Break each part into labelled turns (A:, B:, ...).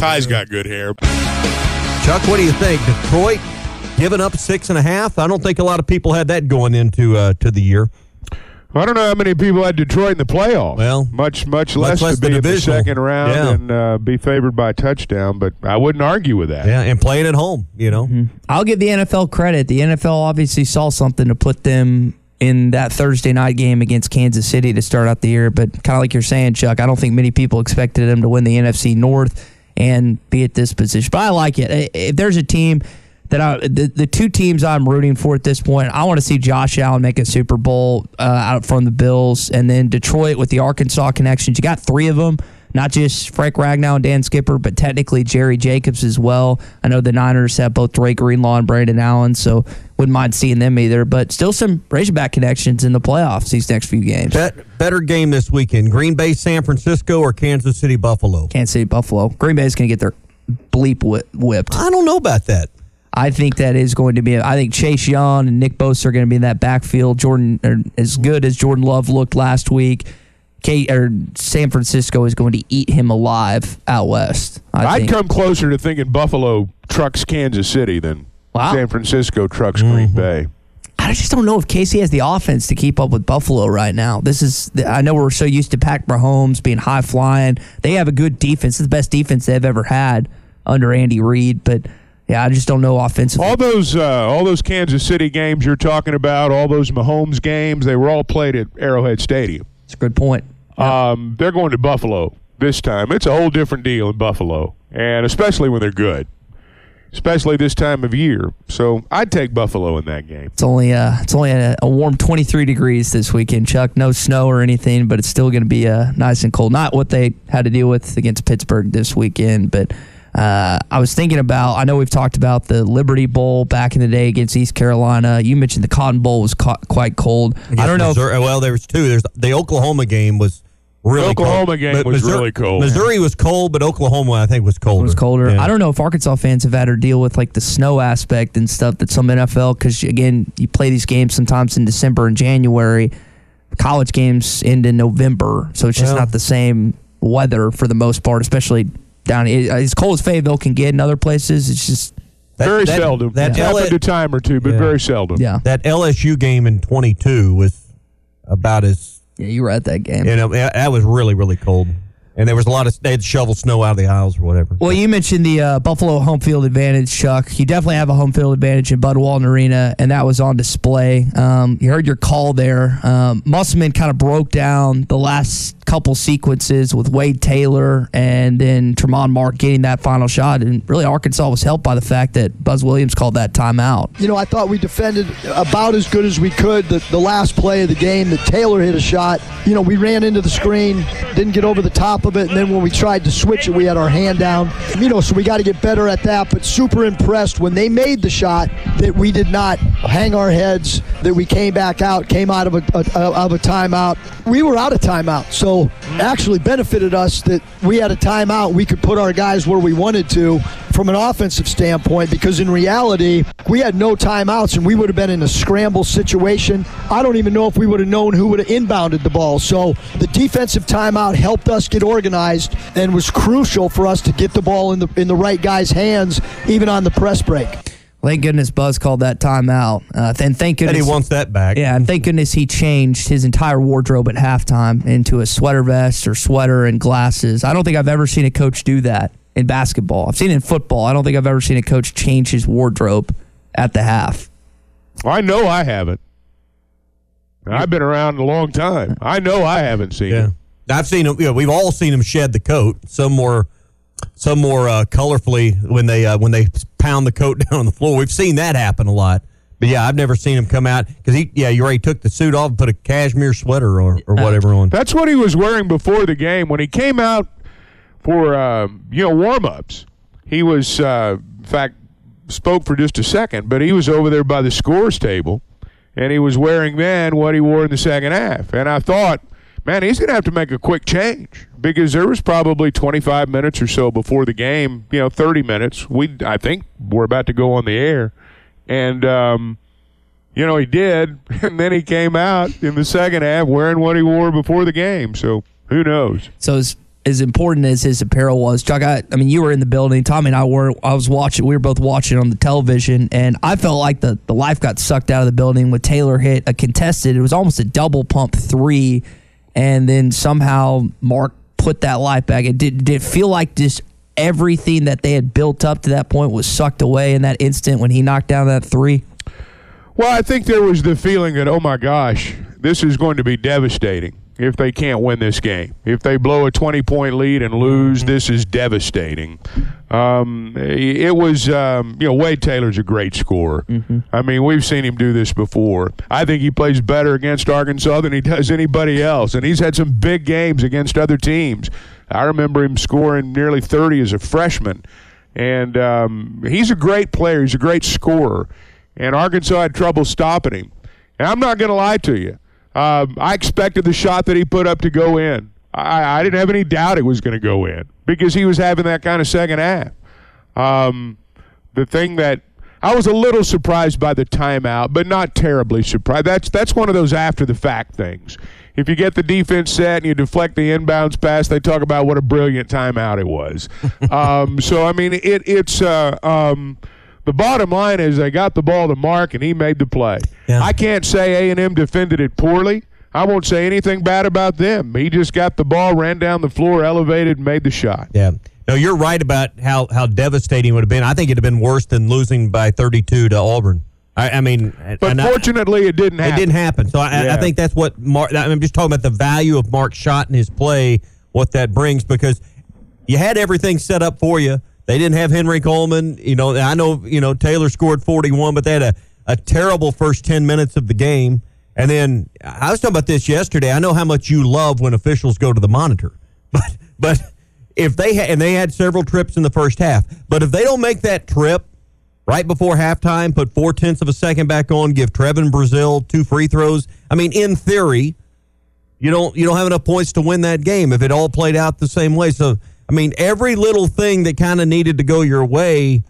A: Ty's got good hair.
B: Chuck, what do you think? Detroit giving up six and a half? I don't think a lot of people had that going into uh, to the year.
C: I don't know how many people had Detroit in the playoffs.
B: Well,
C: much much less,
B: less
C: to be
B: the
C: in the second round
B: Yeah.
C: and uh, be favored by a touchdown. But I wouldn't argue with that.
B: Yeah, and playing at home, you know.
D: I'll give the NFL credit. The NFL obviously saw something to put them in that Thursday night game against Kansas City to start out the year. But kind of like you're saying, Chuck, I don't think many people expected them to win the NFC North and be at this position. But I like it. If there's a team that I, the, the two teams I'm rooting for at this point, I want to see Josh Allen make a Super Bowl uh, out from the Bills, and then Detroit with the Arkansas connections. You got three of them. Not just Frank Ragnow and Dan Skipper, but technically Jerry Jacobs as well. I know the Niners have both Dre Greenlaw and Brandon Allen, so wouldn't mind seeing them either. But still some Razorback connections in the playoffs these next few games.
B: Bet, better game this weekend: Green Bay, San Francisco, or Kansas City, Buffalo.
D: Kansas City, Buffalo. Green Bay's going to get their bleep whi- whipped.
B: I don't know about that.
D: I think that is going to be. I think Chase Young and Nick Bosa are going to be in that backfield. Jordan, or as good as Jordan Love looked last week, Kate or San Francisco is going to eat him alive out west. I
C: I'd
D: think.
C: come closer to thinking Buffalo trucks Kansas City than
D: Wow.
C: San Francisco trucks Green Bay.
D: I just don't know if Casey has the offense to keep up with Buffalo right now. This is, I know we're so used to Patrick Mahomes being high flying. They have a good defense. It's the best defense they've ever had under Andy Reid. But yeah, I just don't know offensively.
C: All those uh, all those Kansas City games you're talking about, all those Mahomes games, they were all played at Arrowhead Stadium.
D: It's a good point.
C: Um, they're going to Buffalo this time. It's a whole different deal in Buffalo, and especially when they're good, especially this time of year. So I'd take Buffalo in that game.
D: It's only uh, it's only a, a warm 23 degrees this weekend, Chuck. No snow or anything, but it's still going to be uh, nice and cold. Not what they had to deal with against Pittsburgh this weekend, but uh, I was thinking about. I know we've talked about the Liberty Bowl back in the day against East Carolina. You mentioned the Cotton Bowl was ca- quite cold. I don't know. if-
B: well, there was two. There's the Oklahoma game was really cold.
C: The Oklahoma
B: cold.
C: game
B: But
C: was
B: Missouri-
C: really cold.
B: Missouri was cold, but Oklahoma I think was colder.
D: It was colder.
B: Yeah.
D: I don't know if Arkansas fans have had to deal with like the snow aspect and stuff that some NFL because again you play these games sometimes in December and January. College games end in November, so it's just
B: Well-
D: not the same weather for the most part, especially down as cold as Fayetteville can get in other places. It's just
B: That-
C: very
B: that-
C: seldom.
B: That
C: It's
B: LA
C: happened a time or two, but
B: Yeah.
C: very seldom.
D: yeah,
B: that LSU game in 22 was about as
D: yeah. You were at that game.
B: you know that that was really really cold, and there was a lot of they had to shovel snow out of the aisles or whatever.
D: Well, you mentioned the uh, Buffalo home field advantage, Chuck. You definitely have a home field advantage in Bud Walton Arena, and that was on display. Um, you heard your call there. Um, Musselman kind of broke down the last couple sequences with Wade Taylor and then Tramon Mark getting that final shot. And really, Arkansas was helped by the fact that Buzz Williams called that timeout.
E: You know, I thought we defended about as good as we could. The, the last play of the game, that Taylor hit a shot. You know, we ran into the screen, didn't get over the top of it, and then when we tried to switch it, we had our hand down. You know, so we got to get better at that. But super impressed when they made the shot that we did not hang our heads, that we came back out, came out of a, a of a timeout. We were out of timeout, so actually benefited us that we had a timeout. We could put our guys where we wanted to from an offensive standpoint because in reality, we had no timeouts and we would have been in a scramble situation. I don't even know if we would have known who would have inbounded the ball. So the defensive timeout helped us get organized and was crucial for us to get the ball in the in the right guy's hands, even on the press break.
D: Thank goodness Buzz called that timeout. Uh, and thank
B: And
D: goodness
B: he wants that back.
D: Yeah, and thank goodness he changed his entire wardrobe at halftime into a sweater vest or sweater and glasses. I don't think I've ever seen a coach do that in basketball. I've seen it in football. I don't think I've ever seen a coach change his wardrobe at the half.
C: I know I haven't. I've been around a long time. I know I haven't seen
B: Yeah.
C: it.
B: I've seen him. You know, we've all seen him shed the coat. Some more some more uh, colorfully when they uh, when they pound the coat down on the floor. We've seen that happen a lot. But yeah, I've never seen him come out because he yeah you already took the suit off and put a cashmere sweater or, or whatever on.
C: That's what he was wearing before the game when he came out for uh, you know warm ups. He was uh, in fact spoke for just a second, but he was over there by the scores table, and he was wearing then what he wore in the second half. And I thought, man, he's going to have to make a quick change because there was probably 25 minutes or so before the game, you know, 30 minutes. We I think we're about to go on the air, and um, you know he did, and then he came out in the second half wearing what he wore before the game. So who knows?
D: So as as important as his apparel was, Chuck, I, I mean, you were in the building. Tommy and I were. I was watching. We were both watching on the television, and I felt like the the life got sucked out of the building when Taylor hit a contested. It was almost a double pump three, and then somehow Mark put that life back. It did. Did it feel like just everything that they had built up to that point was sucked away in that instant when he knocked down that three?
C: Well, I think there was the feeling that, oh my gosh, this is going to be devastating if they can't win this game. If they blow a 20 point lead and lose, this is devastating. Um, it was, um, you know, Wade Taylor's a great scorer. I mean, we've seen him do this before. I think he plays better against Arkansas than he does anybody else, and he's had some big games against other teams. I remember him scoring nearly 30 as a freshman, and um, he's a great player. He's a great scorer, and Arkansas had trouble stopping him. And I'm not going to lie to you. Um, I expected the shot that he put up to go in. I, I didn't have any doubt it was going to go in because he was having that kind of second half. Um, the thing that I was a little surprised by the timeout, but not terribly surprised. That's that's one of those after the fact things. If you get the defense set and you deflect the inbounds pass, they talk about what a brilliant timeout it was. um, so I mean, it it's uh, um, the bottom line is they got the ball to Mark and he made the play.
B: Yeah.
C: I can't say A and M defended it poorly. I won't say anything bad about them. He just got the ball, ran down the floor, elevated, and made the shot.
B: Yeah. No, you're right about how, how devastating it would have been. I think it'd have been worse than losing by 32 to Auburn. I, I mean,
C: But
B: and I-
C: fortunately, it didn't
B: it
C: happen.
B: didn't happen. So I, I think that's what Mark. I'm just talking about the value of Mark's shot and his play, what that brings, because you had everything set up for you. They didn't have Henry Coleman. You know, I know you know Taylor scored 41, but they had a, a terrible first 10 minutes of the game. And then I was talking about this yesterday. I know how much you love when officials go to the monitor, but but if they ha- and they had several trips in the first half, but if they don't make that trip right before halftime, put four tenths of a second back on, give Trevon Brazile two free throws. I mean, in theory, you don't you don't have enough points to win that game if it all played out the same way. So I mean, every little thing that kind of needed to go your way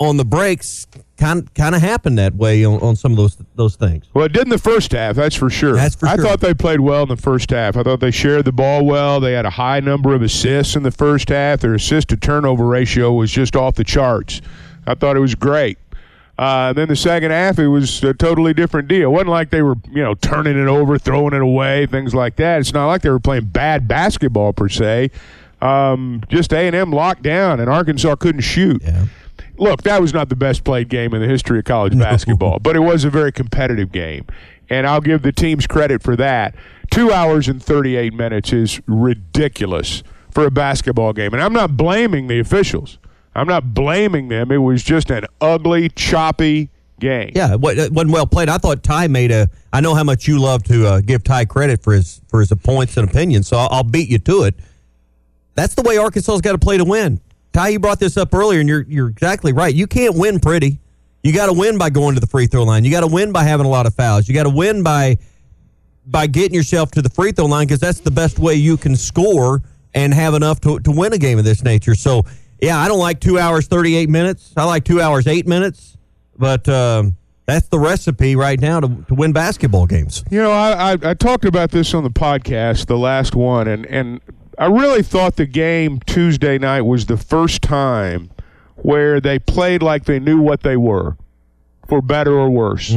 B: on the breaks kind kind of happened that way on, on some of those those things.
C: Well, it did in the first half, that's for sure.
B: That's for
C: I
B: sure.
C: thought they played well in the first half. I thought they shared the ball well. They had a high number of assists in the first half. Their assist to turnover ratio was just off the charts. I thought it was great. Uh, then the second half, it was a totally different deal. It wasn't like they were, you know, turning it over, throwing it away, things like that. It's not like they were playing bad basketball per se. Um, just A and M locked down, and Arkansas couldn't shoot look, that was not the best played game in the history of college basketball, but it was a very competitive game. And I'll give the teams credit for that. Two hours and 38 minutes is ridiculous for a basketball game. And I'm not blaming the officials, I'm not blaming them. It was just an ugly, choppy game.
B: Yeah, it wasn't well played. I thought Ty made a. I know how much you love to uh, give Ty credit for his for his points and opinions, so I'll, I'll beat you to it. That's the way Arkansas's got to play to win. Ty, you brought this up earlier, and you're you're exactly right. You can't win pretty. You got to win by going to the free throw line. You got to win by having a lot of fouls. You got to win by by getting yourself to the free throw line because that's the best way you can score and have enough to, to win a game of this nature. So, yeah, I don't like two hours, 38 minutes. I like two hours, eight minutes. But um, that's the recipe right now to, to win basketball games.
C: You know, I, I, I talked about this on the podcast, the last one, and, and I really thought the game Tuesday night was the first time where they played like they knew what they were, for better or worse.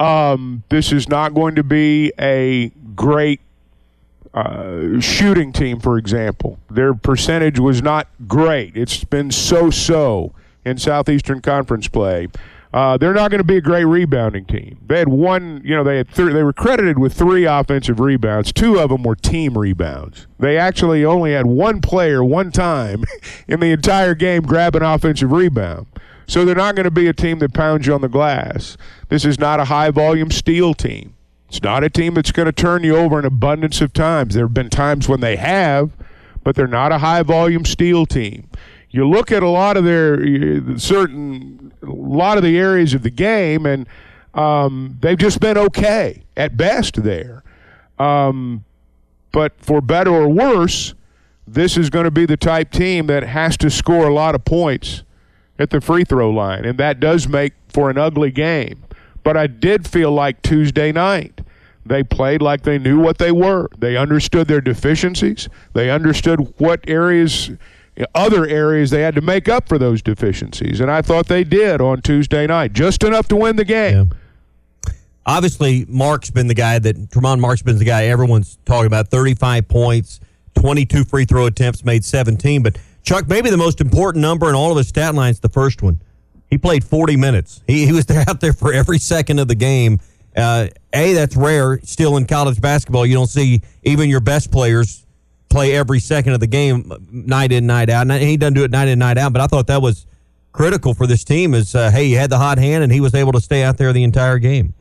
C: Um, this is not going to be a great uh, shooting team, for example. Their percentage was not great. It's been so so in Southeastern Conference play. Uh, they're not going to be a great rebounding team. They had one, you know, they had th- they were credited with three offensive rebounds. Two of them were team rebounds. They actually only had one player one time in the entire game grab an offensive rebound. So they're not going to be a team that pounds you on the glass. This is not a high volume steal team. It's not a team that's going to turn you over an abundance of times. There have been times when they have, but they're not a high volume steal team. You look at a lot of their certain, a lot of the areas of the game, and um, they've just been okay at best there. Um, but for better or worse, this is going to be the type team that has to score a lot of points at the free throw line, and that does make for an ugly game. But I did feel like Tuesday night they played like they knew what they were. They understood their deficiencies. They understood what areas, other areas, they had to make up for those deficiencies. And I thought they did on Tuesday night, just enough to win the game.
B: Yeah. Obviously, Mark's been the guy that Tramon Mark's been the guy everyone's talking about. Thirty-five points, twenty-two free throw attempts, made seventeen. But Chuck, maybe the most important number in all of his stat lines, the first one. He played 40 minutes. He, he was there out there for every second of the game. Uh, a, that's rare. Still in college basketball, you don't see even your best players play every second of the game, night in, night out. And he doesn't do it night in, night out. But I thought that was critical for this team. Is uh, hey, you had the hot hand, and he was able to stay out there the entire game.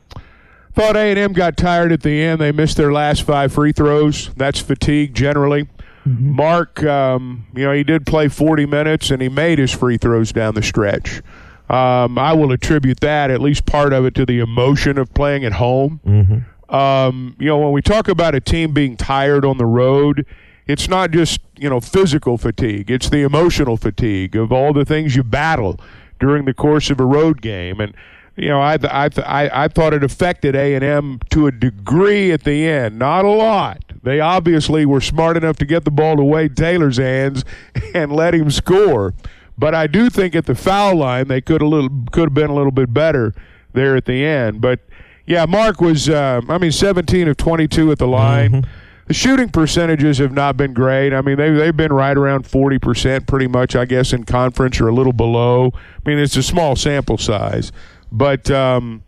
C: Thought A and M got tired at the end. They missed their last five free throws. That's fatigue generally. Mm-hmm. Mark, um, you know, he did play 40 minutes and he made his free throws down the stretch. Um, I will attribute that, at least part of it, to the emotion of playing at home.
B: Mm-hmm.
C: Um, you know, when we talk about a team being tired on the road, it's not just you know physical fatigue; it's the emotional fatigue of all the things you battle during the course of a road game. And you know, I I I, I thought it affected A and M to a degree at the end, not a lot. They obviously were smart enough to get the ball to Wade Taylor's hands and let him score. But I do think at the foul line they could a little could have been a little bit better there at the end. But yeah, Mark was uh, I mean 17 of 22 at the line. Mm-hmm. The shooting percentages have not been great. I mean, they they've been right around 40% pretty much, I guess, in conference or a little below. I mean, it's a small sample size, but um,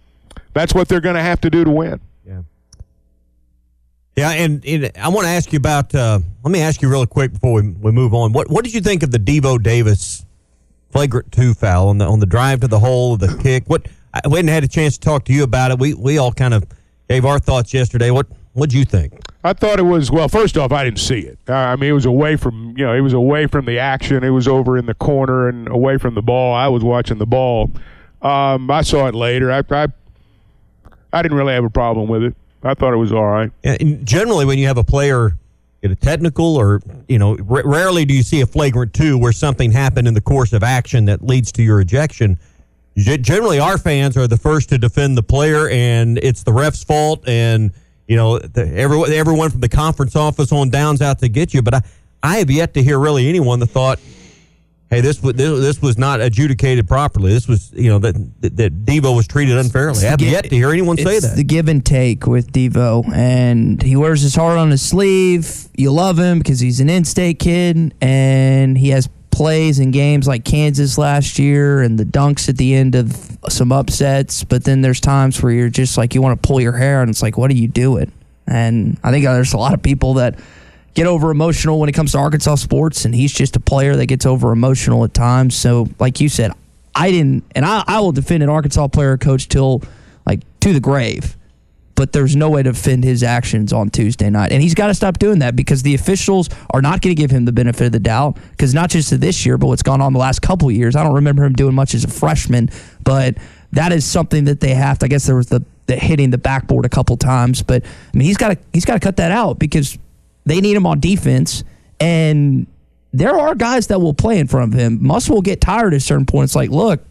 C: that's what they're going to have to do to win.
B: Yeah. Yeah, and, and I want to ask you about. Uh, let me ask you real quick before we, we move on. What what did you think of the Devo Davis flagrant two foul on the on the drive to the hole, of the kick. What I, we hadn't had a chance to talk to you about it. We we all kind of gave our thoughts yesterday. What what'd you think?
C: I thought it was well. First off, I didn't see it. Uh, I mean, it was away from you know, it was away from the action. It was over in the corner and away from the ball. I was watching the ball. Um, I saw it later. I, I I didn't really have a problem with it. I thought it was all right.
B: And generally, when you have a player get a technical or you know r- rarely do you see a flagrant two where something happened in the course of action that leads to your ejection G- generally our fans are the first to defend the player and it's the ref's fault and you know the, everyone everyone from the conference office on downs out to get you but i i have yet to hear really anyone that thought hey, this was this, this, was not adjudicated properly. This was you know that that Devo was treated unfairly. I have yet to hear anyone say that.
D: It's the give and take with Devo, and he wears his heart on his sleeve. You love him because he's an in-state kid, and he has plays in games like Kansas last year and the dunks at the end of some upsets. But then there's times where you're just like you want to pull your hair, and it's like, what are you doing? And I think there's a lot of people that get over emotional when it comes to Arkansas sports, and he's just a player that gets over emotional at times. So, like you said, I didn't, and I, I will defend an Arkansas player coach till like to the grave. But there's no way to defend his actions on Tuesday night, and he's got to stop doing that because the officials are not going to give him the benefit of the doubt. Because not just this year, but what's gone on the last couple of years. I don't remember him doing much as a freshman, but that is something that they have to. I guess there was the, the hitting the backboard a couple times, but I mean he's got to he's got to cut that out because they need him on defense, and there are guys that will play in front of him. Muss will get tired at certain points. Like, look,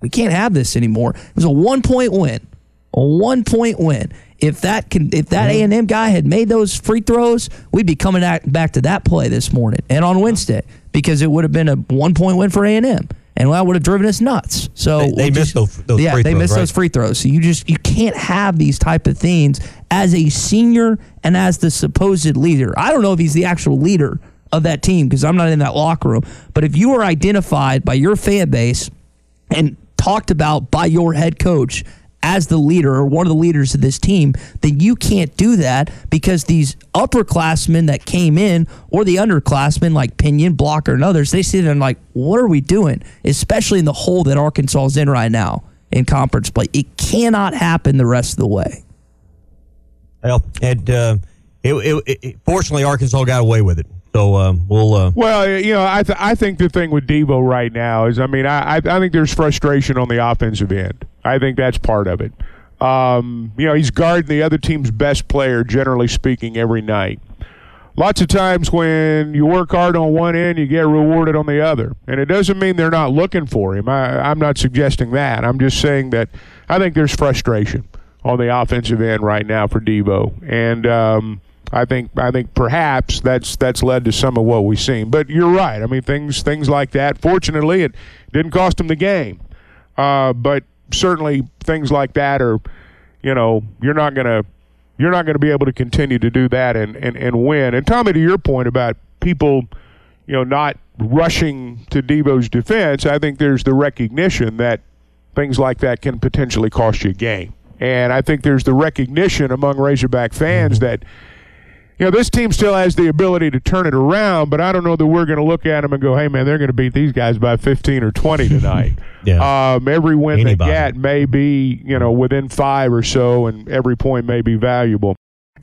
D: we can't have this anymore. It was a one point win, a one point win. If that can, if that mm-hmm. A and M guy had made those free throws, we'd be coming back to that play this morning and on Wednesday because it would have been a one point win for A and M and that would have driven us nuts. So
B: they, they missed those, those
D: yeah, they
B: throws,
D: missed
B: right?
D: those free throws. So you just you can't have these type of things as a senior and as the supposed leader. I don't know if he's the actual leader of that team because I'm not in that locker room. But if you are identified by your fan base and talked about by your head coach as the leader or one of the leaders of this team, then you can't do that because these upperclassmen that came in or the underclassmen like Pinion, Blocker, and others, they sit there and like, what are we doing? Especially in the hole that Arkansas is in right now in conference play. It cannot happen the rest of the way.
B: Well, and uh, it, it, it, fortunately, Arkansas got away with it. So um, we'll. Uh,
C: well, you know, I th- I think the thing with Devo right now is, I mean, I I, I think there's frustration on the offensive end. I think that's part of it. Um, you know, he's guarding the other team's best player, generally speaking, every night. Lots of times when you work hard on one end, you get rewarded on the other. And it doesn't mean they're not looking for him. I, I'm not suggesting that. I'm just saying that I think there's frustration on the offensive end right now for Devo. And, um, I think I think perhaps that's that's led to some of what we've seen. But you're right. I mean things things like that. Fortunately, it didn't cost him the game. Uh, but certainly things like that are, you know, you're not gonna you're not gonna be able to continue to do that and, and, and win. And Tommy, to your point about people, you know, not rushing to Devo's defense, I think there's the recognition that things like that can potentially cost you a game. And I think there's the recognition among Razorback fans mm-hmm. that you know, this team still has the ability to turn it around, but I don't know that we're going to look at them and go, hey, man, they're going to beat these guys by 15 or 20 tonight.
B: yeah.
C: Um, every win
B: Anybody.
C: they get may be, you know, within five or so, and every point may be valuable.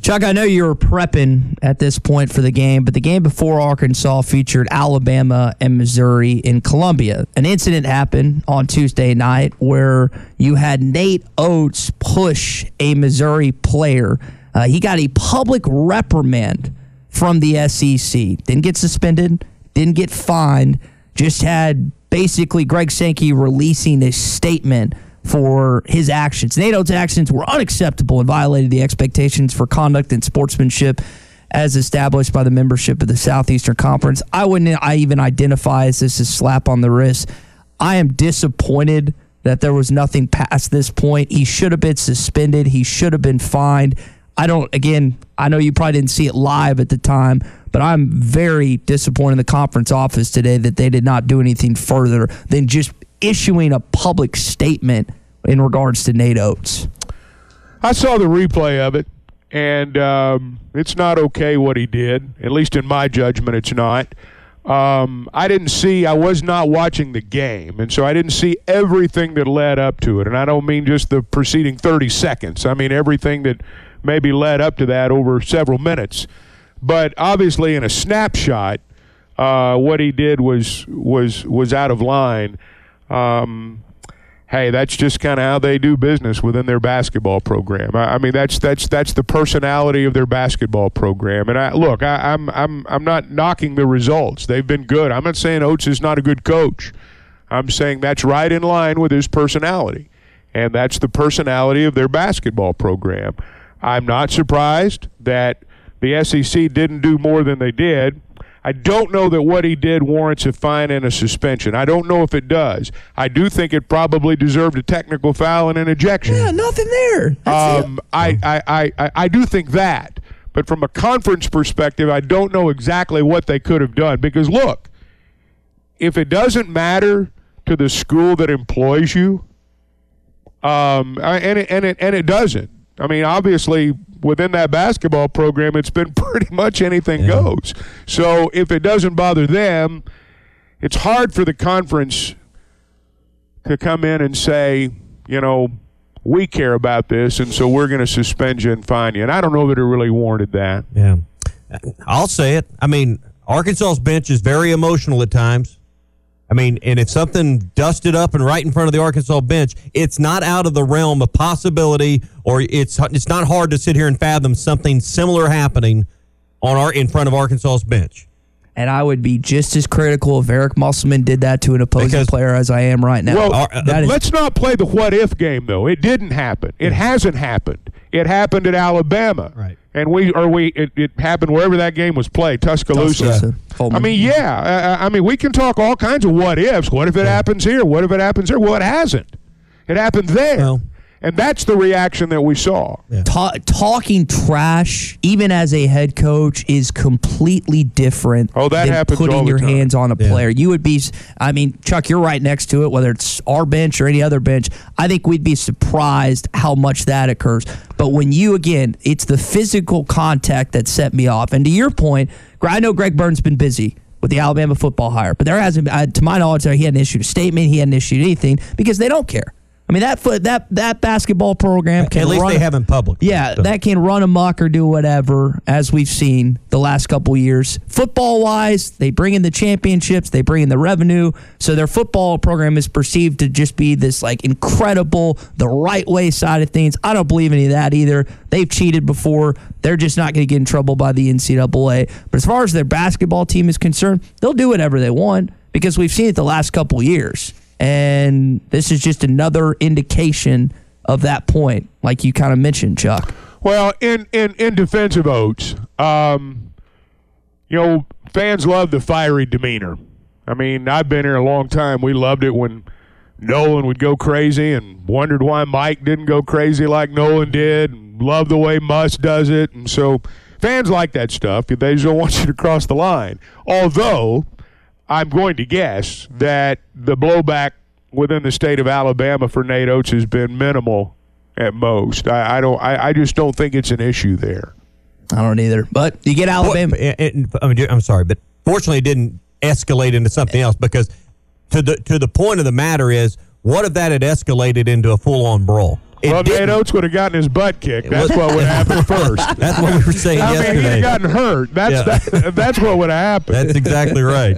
D: Chuck, I know you were prepping at this point for the game, but the game before Arkansas featured Alabama and Missouri in Columbia. An incident happened on Tuesday night where you had Nate Oats push a Missouri player uh, he got a public reprimand from the SEC. Didn't get suspended, didn't get fined, just had basically Greg Sankey releasing a statement for his actions. NATO's actions were unacceptable and violated the expectations for conduct and sportsmanship as established by the membership of the Southeastern Conference. I wouldn't I even identify as this a slap on the wrist. I am disappointed that there was nothing past this point. He should have been suspended. He should have been fined. I don't, again, I know you probably didn't see it live at the time, but I'm very disappointed in the conference office today that they did not do anything further than just issuing a public statement in regards to Nate Oats.
C: I saw the replay of it, and um, it's not okay what he did. At least in my judgment, it's not. Um, I didn't see, I was not watching the game, and so I didn't see everything that led up to it. And I don't mean just the preceding 30 seconds, I mean everything that maybe led up to that over several minutes. But obviously, in a snapshot, uh, what he did was was was out of line. Um, hey, that's just kind of how they do business within their basketball program. I, I, mean, that's that's that's the personality of their basketball program. And I look, I, I'm I'm I'm not knocking the results; they've been good. I'm not saying Oats is not a good coach. I'm saying that's right in line with his personality, and that's the personality of their basketball program. I'm not surprised that the SEC didn't do more than they did. I don't know that what he did warrants a fine and a suspension. I don't know if it does. I do think it probably deserved a technical foul and an ejection.
D: Yeah, nothing there.
C: Um, I, I, I, I do think that. But from a conference perspective, I don't know exactly what they could have done. Because look, if it doesn't matter to the school that employs you, um, and it, and it and it doesn't, I mean, obviously, within that basketball program, it's been pretty much anything yeah. goes. So if it doesn't bother them, it's hard for the conference to come in and say, you know, we care about this, and so we're going to suspend you and fine you. And I don't know that it really warranted that.
B: Yeah. I'll say it. I mean, Arkansas's bench is very emotional at times. I mean, and if something dusted up and right in front of the Arkansas bench, it's not out of the realm of possibility, or it's it's not hard to sit here and fathom something similar happening on our in front of Arkansas's bench.
D: And I would be just as critical if Eric Musselman did that to an opposing because, player as I am right now.
C: Well, uh, let's not play the what if game though. It didn't happen. It hasn't happened. It happened at Alabama.
B: Right
C: and we or we it, it, happened wherever that game was played, Tuscaloosa. Tuscaloosa. I mean, yeah, I, I, mean, we can talk all kinds of what ifs. What if it yeah. happens here? What if it happens here? Well, it hasn't. It happened there. Well, And that's the reaction that we saw.
D: Ta- talking trash, even as a head coach, is completely different.
C: Oh, that
D: than
C: happens
D: putting
C: all the
D: your
C: time.
D: hands on a player. You would be, I mean, Chuck, you're right next to it. Whether it's our bench or any other bench, I think we'd be surprised how much that occurs. But when you again, it's the physical contact that set me off. And to your point, I know Greg Byrne's been busy with the Alabama football hire, but there hasn't, uh, to my knowledge, he hadn't issued a statement. He hadn't issued anything because they don't care. I mean that foot that that basketball program can
B: At least
D: run,
B: they haven't public.
D: yeah,
B: So-
D: that can run amok or do whatever, as we've seen the last couple years. Football wise, they bring in the championships, they bring in the revenue. So their football program is perceived to just be this like incredible, the right way side of things. I don't believe any of that either. They've cheated before. They're just not going to get in trouble by the NCAA. But as far as their basketball team is concerned, they'll do whatever they want because we've seen it the last couple years. And this is just another indication of that point, like you kind of mentioned, Chuck.
C: Well, in in in defense of Oats, um, you know, fans love the fiery demeanor. I mean, I've been here a long time. We loved it when Nolan would go crazy, and wondered why Mike didn't go crazy like Nolan did, and the way Muss does it, and so fans like that stuff. They just don't want you to cross the line. Although, I'm going to guess that the blowback within the state of Alabama for Nate Oats has been minimal at most. I, I don't. I, I just don't think it's an issue there.
D: I don't either. But you get Alabama.
B: Well, it- it- I mean, I'm sorry, but fortunately, it didn't escalate into something else because to the to the point of the matter is, what if that had escalated into a full on brawl? It
C: well, Nate
B: didn't.
C: Oats would have gotten his butt kicked. That's
B: was-
C: what would have happened first.
B: That's what we were saying
C: I mean, he'd have gotten hurt. That's
B: Yeah.
C: that, that's what would have happened.
B: That's exactly right.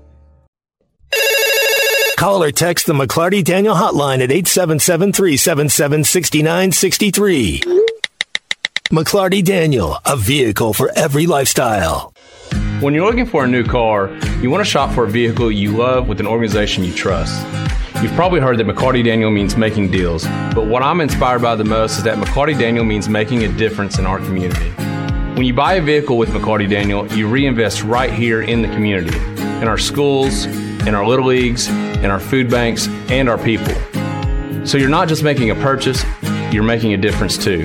F: Call or text the McLarty Daniel hotline at 877 377 6963. McLarty Daniel, a vehicle for every lifestyle.
G: When you're looking for a new car, you want to shop for a vehicle you love with an organization you trust. You've probably heard that McLarty Daniel means making deals, but what I'm inspired by the most is that McLarty Daniel means making a difference in our community. When you buy a vehicle with McLarty Daniel, you reinvest right here in the community, in our schools, in our little leagues, in our food banks, and our people. So you're not just making a purchase, you're making a difference too.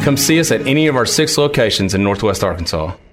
G: Come see us at any of our six locations in Northwest Arkansas.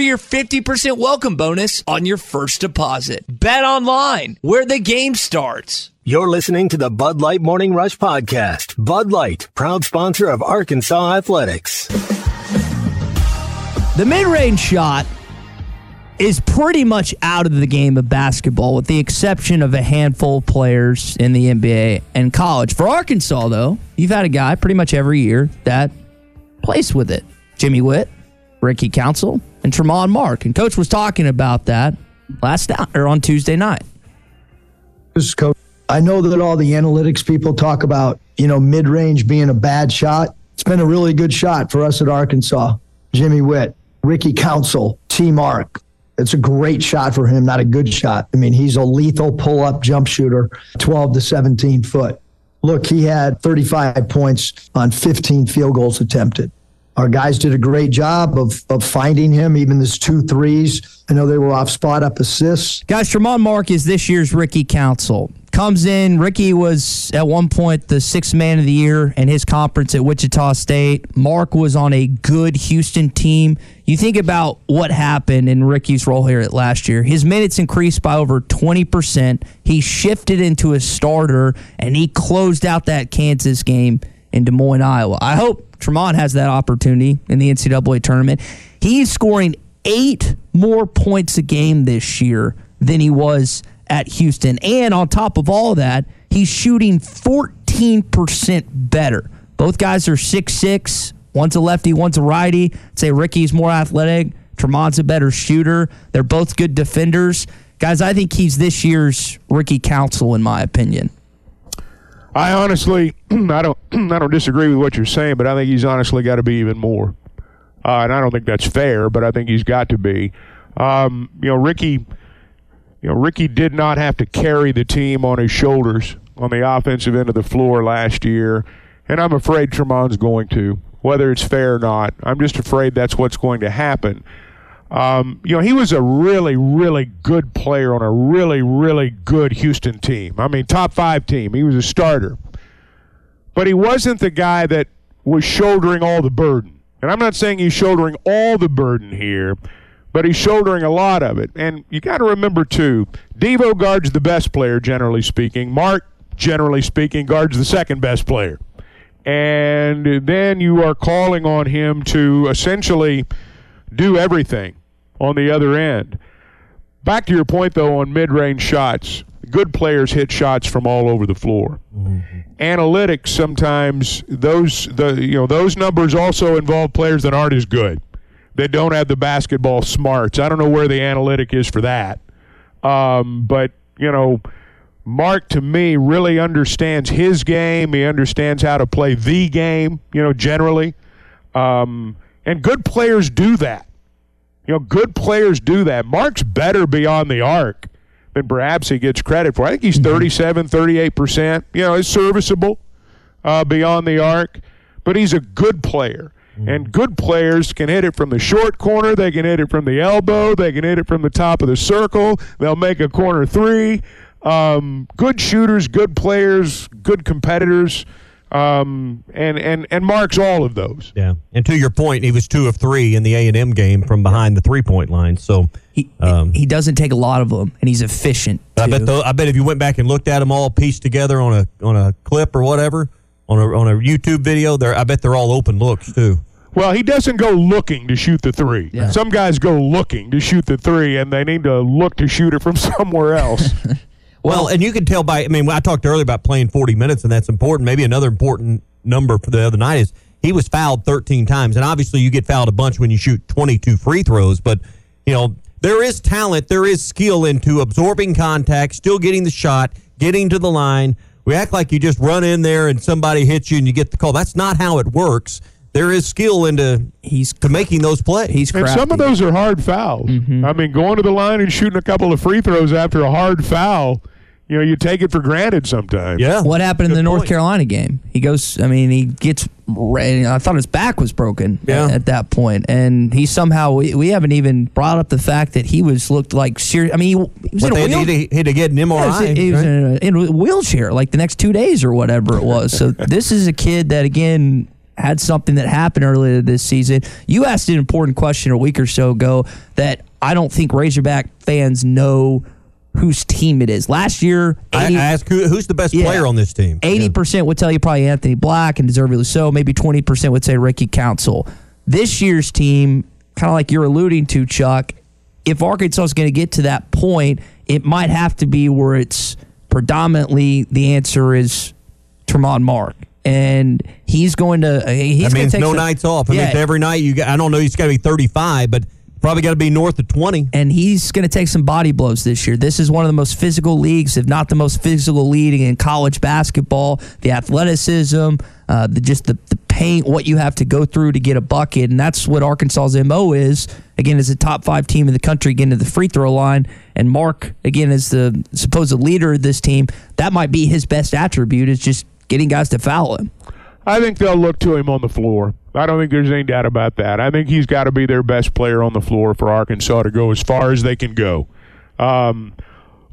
H: for your 50% welcome bonus on your first deposit. Bet online where the game starts.
F: You're listening to the Bud Light Morning Rush Podcast. Bud Light, proud sponsor of Arkansas Athletics.
D: The mid range shot is pretty much out of the game of basketball, with the exception of a handful of players in the NBA and college. For Arkansas, though, you've had a guy pretty much every year that plays with it Jimmy Whitt, Ricky Council, and Tramon Mark. And Coach was talking about that last night or on Tuesday night.
E: This is coach. I know that all the analytics people talk about, you know, mid range being a bad shot. It's been a really good shot for us at Arkansas. Jimmy Whitt, Ricky Council, T Mark. It's a great shot for him, not a good shot. I mean, he's a lethal pull up jump shooter, 12 to 17 foot. Look, he had 35 points on 15 field goals attempted. Our guys did a great job of, of finding him, even this two threes. I know they were off spot up assists.
D: Guys, Tramon Mark is this year's Ricky Council. comes in. Ricky was at one point the sixth man of the year in his conference at Wichita State. Mark was on a good Houston team. You think about what happened in Ricky's role here at last year. His minutes increased by over 20%. He shifted into a starter and he closed out that Kansas game in Des Moines, Iowa. I hope Tramon has that opportunity in the NCAA tournament. He's scoring eight more points a game this year than he was at Houston. And on top of all that, he's shooting 14% better. Both guys are six six. One's a lefty, one's a righty. I'd say Ricky's more athletic. Tramon's a better shooter. They're both good defenders. Guys, I think he's this year's Ricky Council, in my opinion.
C: I honestly, I don't, I don't disagree with what you're saying, but I think he's honestly got to be even more. Uh, and I don't think that's fair, but I think he's got to be. Um, you know, Ricky, you know, Ricky did not have to carry the team on his shoulders on the offensive end of the floor last year, and I'm afraid Tramon's going to, whether it's fair or not. I'm just afraid that's what's going to happen. Um, you know, he was a really, really good player on a really, really good Houston team. I mean, top five team. He was a starter. But he wasn't the guy that was shouldering all the burden. And I'm not saying he's shouldering all the burden here, but he's shouldering a lot of it. And you got to remember, too, Devo guards the best player, generally speaking. Mark, generally speaking, guards the second best player. And then you are calling on him to essentially do everything on the other end. Back to your point, though, on mid range shots, good players hit shots from all over the floor. Mm-hmm. Analytics sometimes those the you know those numbers also involve players that aren't as good. They don't have the basketball smarts. I don't know where the analytic is for that. Um, but you know, Mark to me really understands his game. He understands how to play the game. You know, generally, um, and good players do that. You know, good players do that. Mark's better beyond the arc than perhaps he gets credit for. I think he's mm-hmm. 37, 38%. You know, it's serviceable uh, beyond the arc, but he's a good player. Mm-hmm. And good players can hit it from the short corner. They can hit it from the elbow. They can hit it from the top of the circle. They'll make a corner three. Um, good shooters, good players, good competitors. Um, and and and marks all of those.
B: Yeah, and to your point, he was two of three in the A and M game from behind the three point line. So
D: he um, he doesn't take a lot of them, and he's efficient.
B: I bet the, I bet if you went back and looked at them all pieced together on a on a clip or whatever on a on a YouTube video, there I bet they're all open looks too.
C: Well, he doesn't go looking to shoot the three. Yeah. Some guys go looking to shoot the three, and they need to look to shoot it from somewhere else.
B: Well, and you can tell by, I mean, I talked earlier about playing 40 minutes, and that's important. Maybe another important number for the other night is he was fouled 13 times. And obviously, you get fouled a bunch when you shoot 22 free throws, but, you know, there is talent, there is skill into absorbing contact, still getting the shot, getting to the line. We act like you just run in there and somebody hits you and you get the call. That's not how it works. There is skill into he's to making those plays.
D: He's
C: and some of those are hard fouls. Mm-hmm. I mean, going to the line and shooting a couple of free throws after a hard foul you know, you take it for granted sometimes.
B: Yeah.
D: What happened Good in the point. North Carolina game? He goes, I mean, he gets, I thought his back was broken yeah. at, at, that point, And he somehow, we, we, haven't even brought up the fact that he was looked like serious. I mean, he, he was
B: what,
D: in a wheel-
B: he, had to get an MRI.
D: Yeah, he was, right? in, a, in a wheelchair like the next two days or whatever it was. so this is a kid that, again, had something that happened earlier this season. You asked an important question a week or so ago that I don't think Razorback fans know – whose team it is. Last year,
B: 80, I ask who, who's the best yeah, player on this team.
D: Eighty yeah. percent would tell you probably Anthony Black, and deservedly so. Maybe twenty percent would say Ricky Council. This year's team, kind of like you're alluding to, Chuck. If Arkansas is going to get to that point, it might have to be where it's predominantly the answer is Tramon Mark and he's going to. He's
B: that means no
D: some,
B: nights off. I yeah. mean, every night you. Got, I don't know. He's got to be thirty five, but Probably got to be north of 20.
D: And he's going to take some body blows this year. This is one of the most physical leagues, if not the most physical league in college basketball. The athleticism, uh, the, just the, the paint, what you have to go through to get a bucket. And that's what Arkansas's MO is. Again, as a top five team in the country, getting to the free throw line. And Mark, again, as the supposed leader of this team, that might be his best attribute is just getting guys to foul him.
C: I think they'll look to him on the floor. I don't think there's any doubt about that. I think he's got to be their best player on the floor for Arkansas to go as far as they can go. Um,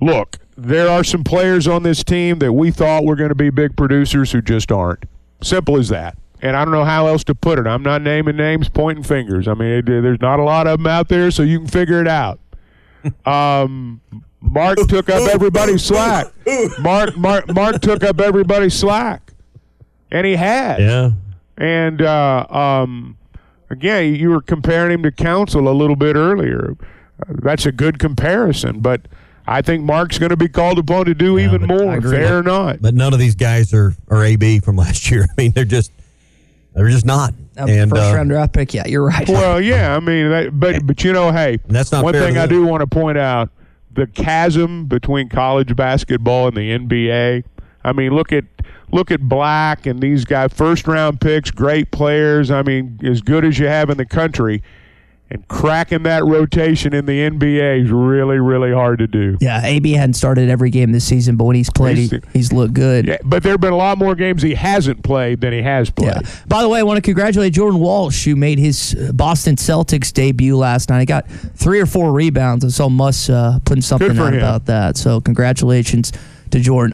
C: look, there are some players on this team that we thought were going to be big producers who just aren't. Simple as that. And I don't know how else to put it. I'm not naming names, pointing fingers. I mean, it, there's not a lot of them out there, so you can figure it out. Um, Mark took up everybody's slack. Mark, Mark, Mark took up everybody's slack, and he had.
B: Yeah.
C: And uh, um, again, you were comparing him to Council a little bit earlier. Uh, that's a good comparison, but I think Mark's going to be called upon to do even more, fair or not.
B: But none of these guys are, are AB from last year. I mean, they're just they're just not. And
D: first
B: uh,
D: round draft pick. Yeah, you're right.
C: Well, yeah, I mean, that, but but you know, hey,
B: that's not
C: one
B: fair
C: thing I do want to point out: the chasm between college basketball and the NBA. I mean, look at look at Black and these guys, first round picks, great players. I mean, as good as you have in the country, and cracking that rotation in the NBA is really really hard to do.
D: Yeah, AB hadn't started every game this season, but when he's played, he,
C: He's-
D: he's looked good.
C: Yeah, but there have been a lot more games he hasn't played than he has played.
D: Yeah. By the way, I want to congratulate Jordan Walsh, who made his uh, Boston Celtics debut last night. He got three or four rebounds. I saw Muss uh, putting something out
C: him.
D: about that. So congratulations to Jordan.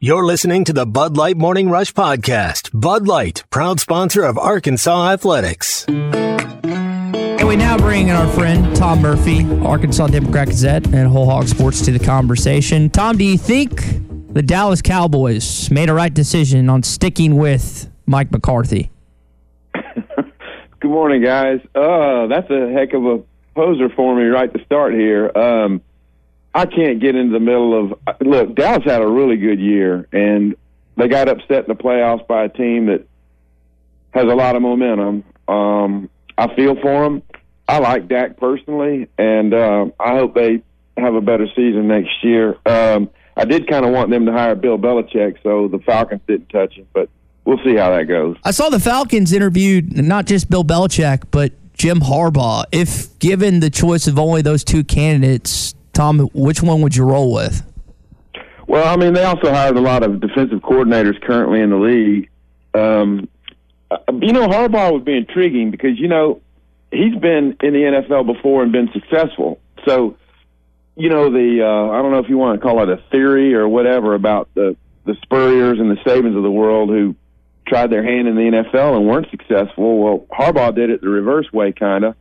F: You're listening to the Bud Light Morning Rush Podcast. Bud Light, proud sponsor of Arkansas Athletics.
D: And we now bring in our friend Tom Murphy, Arkansas Democrat Gazette, and Whole Hog Sports to the conversation. Tom, do you think the Dallas Cowboys made a right decision on sticking with Mike McCarthy?
I: Good morning, guys. Uh, that's a heck of a poser for me right to start here. Um, I can't get into the middle of look. Dallas had a really good year, and they got upset in the playoffs by a team that has a lot of momentum. Um, I feel for them. I like Dak personally, and uh, I hope they have a better season next year. Um, I did kind of want them to hire Bill Belichick, so the Falcons didn't touch him, but we'll see how that goes.
D: I saw the Falcons interviewed not just Bill Belichick, but Jim Harbaugh. If given the choice of only those two candidates, Tom, which one would you roll with?
I: Well, I mean, they also hired a lot of defensive coordinators currently in the league. Um, uh, you know, Harbaugh would be intriguing because you know he's been in the NFL before and been successful. So, you know, the uh, I don't know if you want to call it a theory or whatever about the the Spurriers and the Sabans of the world who tried their hand in the NFL and weren't successful. Well, Harbaugh did it the reverse way, kind of,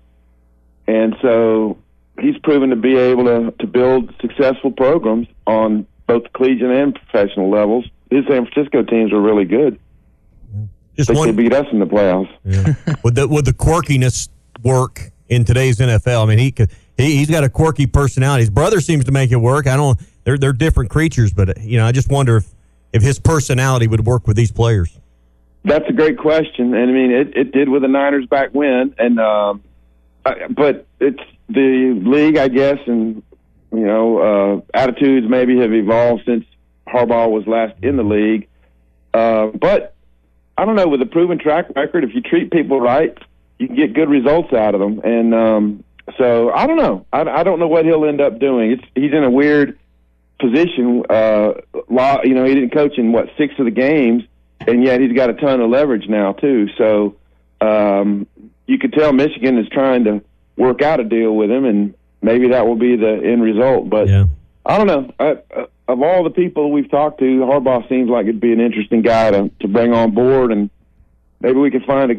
I: and so he's proven to be able to to build successful programs on both collegiate and professional levels. His San Francisco teams were really good.
B: Just
I: they
B: one-
I: beat us in the playoffs.
B: would the would the quirkiness work in today's NFL? I mean, he could he, he's got a quirky personality. His brother seems to make it work. I don't. They're they're different creatures, but you know, I just wonder if if his personality would work with these players.
I: That's a great question, and I mean it, it did with the Niners back when, and um, I, but it's the league, I guess, and you know uh, attitudes maybe have evolved since Harbaugh was last in the league. Uh, but I don't know with a proven track record, if you treat people right, you can get good results out of them, and um, so I don't know. I, I don't know what he'll end up doing. It's he's in a weird position. Uh, law, you know, he didn't coach in what six of the games, and yet he's got a ton of leverage now too. So um, you could tell Michigan is trying to work out a deal with him, and maybe that will be the end result. But yeah. I don't know. I, uh, of all the people we've talked to, Harbaugh seems like it'd be an interesting guy to to bring on board, and maybe we could find a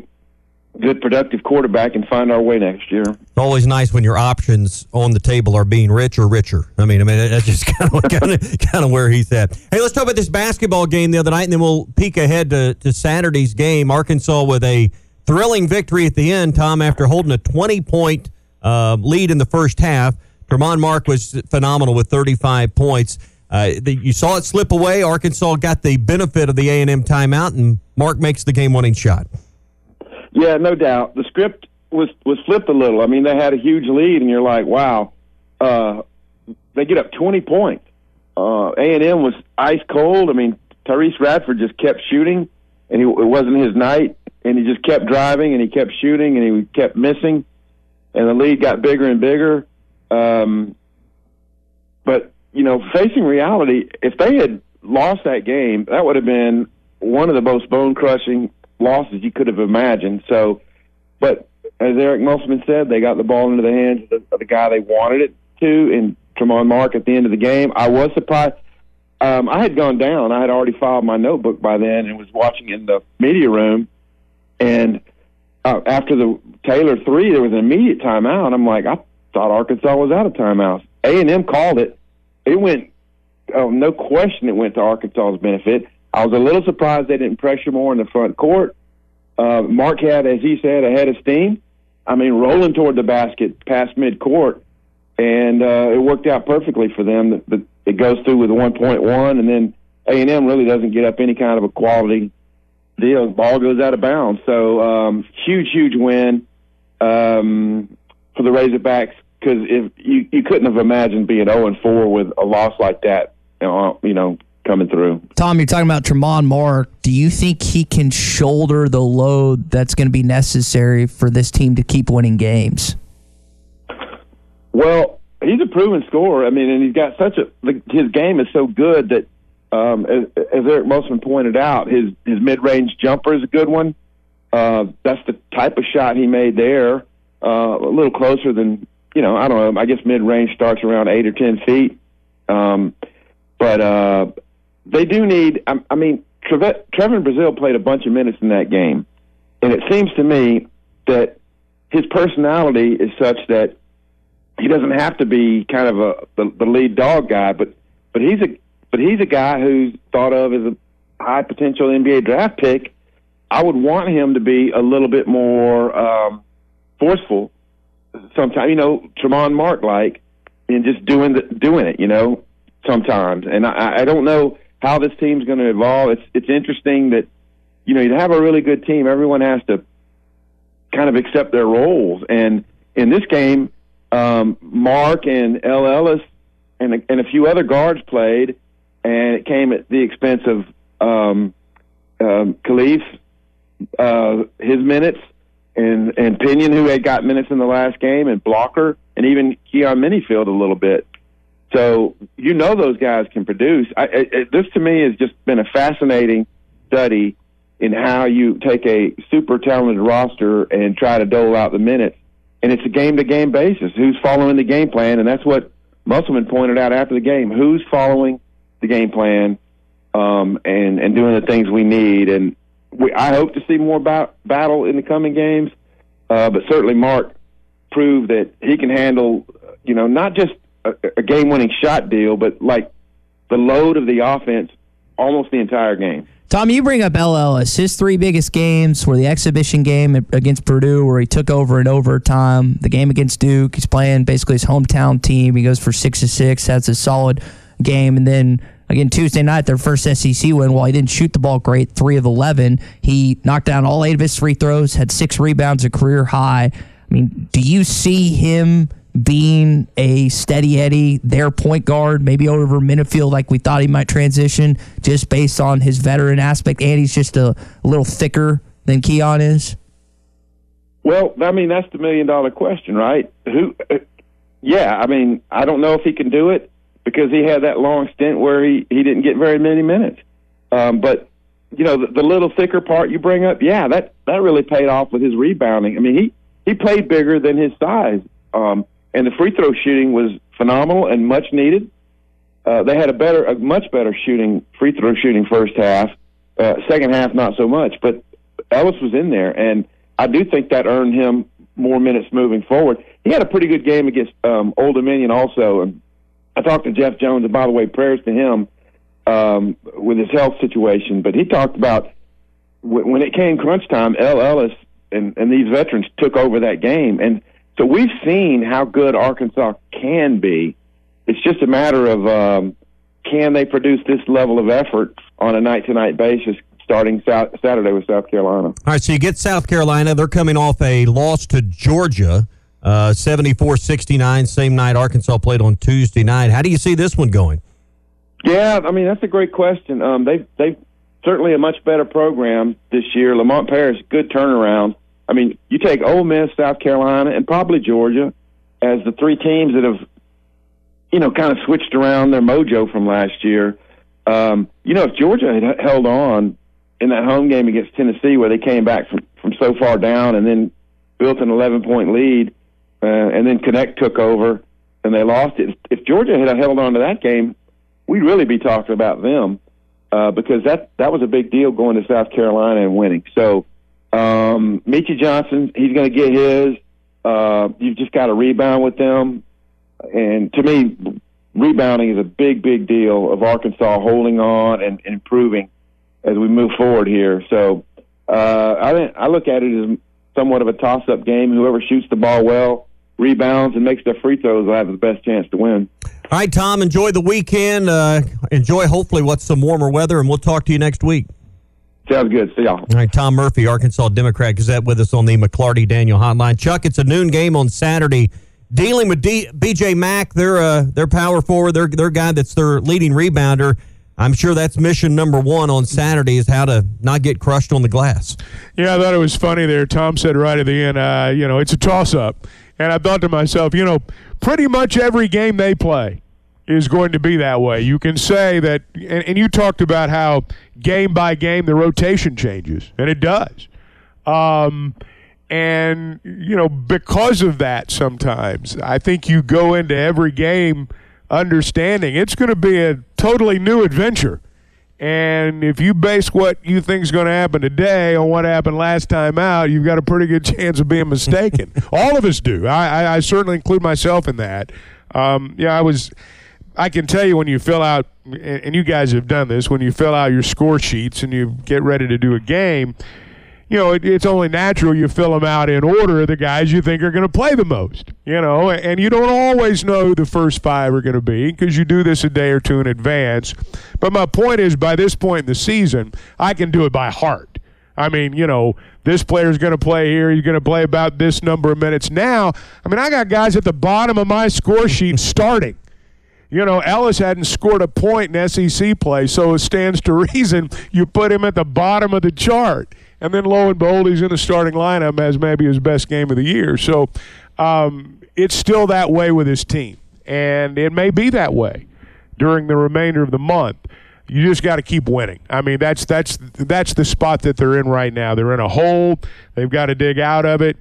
I: good, productive quarterback and find our way next year.
B: It's always nice when your options on the table are being rich or richer. I mean, I mean that's just kind of kind of, kind of where he's at. Hey, let's talk about this basketball game the other night, and then we'll peek ahead to, to Saturday's game. Arkansas with a thrilling victory at the end, Tom, after holding a 20 point uh, lead in the first half. Tramon Mark was phenomenal with 35 points. Uh, the, you saw it slip away. Arkansas got the benefit of the A&M timeout, and Mark makes the game-winning shot.
I: Yeah, no doubt. The script was was flipped a little. I mean, they had a huge lead, and you're like, wow. Uh, they get up 20 points. Uh, A&M was ice cold. I mean, Tyrece Radford just kept shooting, and he, it wasn't his night, and he just kept driving, and he kept shooting, and he kept missing, and the lead got bigger and bigger. Um, but you know, facing reality, if they had lost that game, that would have been one of the most bone crushing losses you could have imagined. So, but as Eric Musselman said, they got the ball into the hands of the, of the guy they wanted it to, and Tramon Mark at the end of the game. I was surprised. Um, I had gone down. I had already filed my notebook by then and was watching in the media room. And uh, after the Taylor three, there was an immediate timeout. I'm like, I thought Arkansas was out of timeouts. A and M called it. It went. Oh, no question, it went to Arkansas's benefit. I was a little surprised they didn't pressure more in the front court. Uh, Mark had, as he said, a head of steam. I mean, rolling toward the basket past midcourt, and uh, it worked out perfectly for them. The, the, it goes through with 1.1, and then A and M really doesn't get up any kind of a quality deal. Ball goes out of bounds. So um, huge, huge win um, for the Razorbacks because if you you couldn't have imagined being 0 and 4 with a loss like that, you know, you know coming through.
D: Tom, you're talking about Tramon Mark. Do you think he can shoulder the load that's going to be necessary for this team to keep winning games?
I: Well, he's a proven scorer. I mean, and he's got such a his game is so good that, um, as, as Eric Musselman pointed out, his his mid range jumper is a good one. Uh, that's the type of shot he made there. Uh, a little closer than you know. I don't know. I guess mid range starts around eight or ten feet. Um, but uh, they do need. I, I mean, Trevor Trevon Brazile played a bunch of minutes in that game, and it seems to me that his personality is such that he doesn't have to be kind of a the, the lead dog guy, but but he's a but he's a guy who's thought of as a high potential NBA draft pick. I would want him to be a little bit more um, forceful. Sometimes, you know, Tramon Mark like, and just doing the, doing it. You know, sometimes, and I, I don't know how this team's going to evolve. It's it's interesting that you know you have a really good team. Everyone has to kind of accept their roles, and in this game, um, Mark and El Ellis and and a few other guards played, and it came at the expense of um, um, Khalif, uh, his minutes, and and Pinion, who had got minutes in the last game, and Blocker, and even Keyon Menifield a little bit. So you know those guys can produce. I, this to me has just been a fascinating study in how you take a super talented roster and try to dole out the minutes. And it's a game to game basis. Who's following the game plan? And that's what Musselman pointed out after the game. Who's following the game plan um, and and doing the things we need? And we, I hope to see more about battle in the coming games. Uh, but certainly, Mark proved that he can handle, you know, not just a, a game-winning shot deal, but like the load of the offense almost the entire game.
D: Tom, you bring up El Ellis. His three biggest games were the exhibition game against Purdue, where he took over in overtime. The game against Duke, he's playing basically his hometown team. He goes for six to six, has a solid game, and then again Tuesday night, their first SEC win. While he didn't shoot the ball great, three of eleven, he knocked down all eight of his free throws, had six rebounds, a career high. I mean, do you see him? being a steady Eddie, their point guard, maybe over Menifield like we thought he might transition, just based on his veteran aspect, and he's just a, a little thicker than Keyon is?
I: Well, I mean that's the million dollar question, right? Who? Uh, yeah, I mean I don't know if he can do it because he had that long stint where he he didn't get very many minutes. Um, but you know the, the little thicker part you bring up, yeah, that that really paid off with his rebounding. I mean he he played bigger than his size. Um, and the free throw shooting was phenomenal and much needed. Uh, they had a better, a much better shooting free throw shooting first half. Uh, second half, not so much, but Ellis was in there, and I do think that earned him more minutes moving forward. He had a pretty good game against um, Old Dominion also, and I talked to Jeff Jones, and by the way, prayers to him um, with his health situation. But he talked about w- when it came crunch time, El Ellis and, and these veterans took over that game, and so we've seen how good Arkansas can be. It's just a matter of um, can they produce this level of effort on a night to night basis starting Saturday with South Carolina.
B: All right, so you get South Carolina. They're coming off a loss to Georgia. Uh, 74-69, same night Arkansas played on Tuesday night. How do you see this one going?
I: Yeah, I mean that's a great question. Um, they they certainly a much better program this year. Lamont Paris, good turnaround. I mean, you take Ole Miss, South Carolina, and probably Georgia as the three teams that have, you know, kind of switched around their mojo from last year. Um, you know, if Georgia had held on in that home game against Tennessee, where they came back from from so far down and then built an 11 point lead, uh, and then Knecht took over and they lost it. If Georgia had held on to that game, we'd really be talking about them uh, because that that was a big deal going to South Carolina and winning. So, um, Meechie Johnson, he's going to get his. Uh, you've just got to rebound with them, and to me, rebounding is a big, big deal of Arkansas holding on and, and improving as we move forward here. So, uh, I I look at it as somewhat of a toss-up game. Whoever shoots the ball well, rebounds, and makes their free throws will have the best chance to win.
B: All right, Tom, enjoy the weekend. Uh, enjoy, hopefully, what's some warmer weather, and we'll talk to you next week.
I: Sounds good. See y'all. All
B: right, Tom Murphy, Arkansas Democrat Gazette, with us on the McLarty Daniel Hotline. Chuck, it's a noon game on Saturday. Dealing with D- BJ Mack, their uh, their power forward, their their guy that's their leading rebounder. I'm sure that's mission number one on Saturday is how to not get crushed on the glass.
C: Yeah, I thought it was funny there. Tom said right at the end, uh, you know, it's a toss up. And I thought to myself, you know, pretty much every game they play is going to be that way. You can say that, and, and you talked about how game by game the rotation changes, and it does. Um, and, you know, because of that, sometimes I think you go into every game understanding it's going to be a totally new adventure. And if you base what you think is going to happen today on what happened last time out, you've got a pretty good chance of being mistaken. All of us do. I, I, I, certainly include myself in that. Um, yeah, I was. I can tell you when you fill out, and you guys have done this, when you fill out your score sheets and you get ready to do a game, you know, it, it's only natural you fill them out in order the guys you think are going to play the most, you know, and you don't always know who the first five are going to be because you do this a day or two in advance. But my point is, by this point in the season, I can do it by heart. I mean, you know, this player's going to play here. He's going to play about this number of minutes. Now, I mean, I got guys at the bottom of my score sheet starting. You know, Ellis hadn't scored a point in SEC play, so it stands to reason you put him at the bottom of the chart and then lo and behold, he's in the starting lineup as maybe his best game of the year. So um, it's still that way with his team, and it may be that way during the remainder of the month. You just got to keep winning. I mean, that's that's that's the spot that they're in right now. They're in a hole. They've got to dig out of it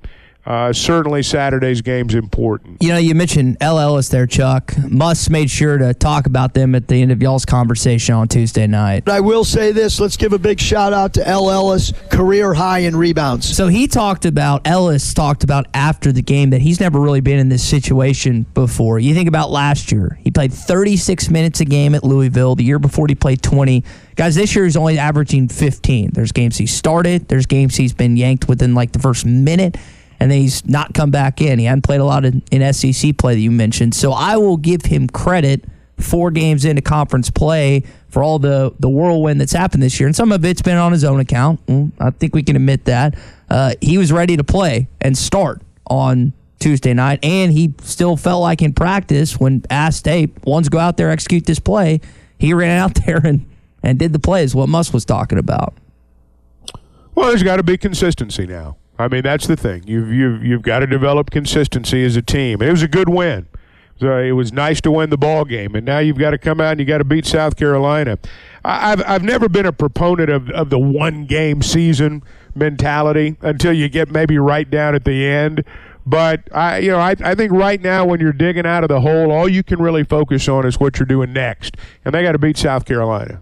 C: uh, certainly Saturday's game's important.
D: You know, you mentioned El Ellis there, Chuck. Muss made sure to talk about them at the end of y'all's conversation on Tuesday night.
E: I will say this: let's give a big shout out to El Ellis, career high in rebounds.
D: So he talked about Ellis talked about after the game that he's never really been in this situation before. You think about last year; he played 36 minutes a game at Louisville. The year before, he played 20. Guys, this year he's only averaging 15. There's games he started. There's games he's been yanked within like the first minute and then he's not come back in. He hadn't played a lot in, in SEC play that you mentioned. So I will give him credit four games into conference play for all the, the whirlwind that's happened this year. And some of it's been on his own account. I think we can admit that. Uh, he was ready to play and start on Tuesday night, and he still felt like in practice when asked, hey, ones go out there, execute this play, he ran out there and, and did the plays, what Muss was talking about.
C: Well, there's got to be consistency now. I mean, that's the thing. You've you've you've got to develop consistency as a team. it was a good win. So uh, it was nice to win the ball game, and now you've got to come out and you got to beat South Carolina. I've I've never been a proponent of of the one game season mentality until you get maybe right down at the end. But I, you know, I, I think right now when you're digging out of the hole, all you can really focus on is what you're doing next, and they got to beat South Carolina.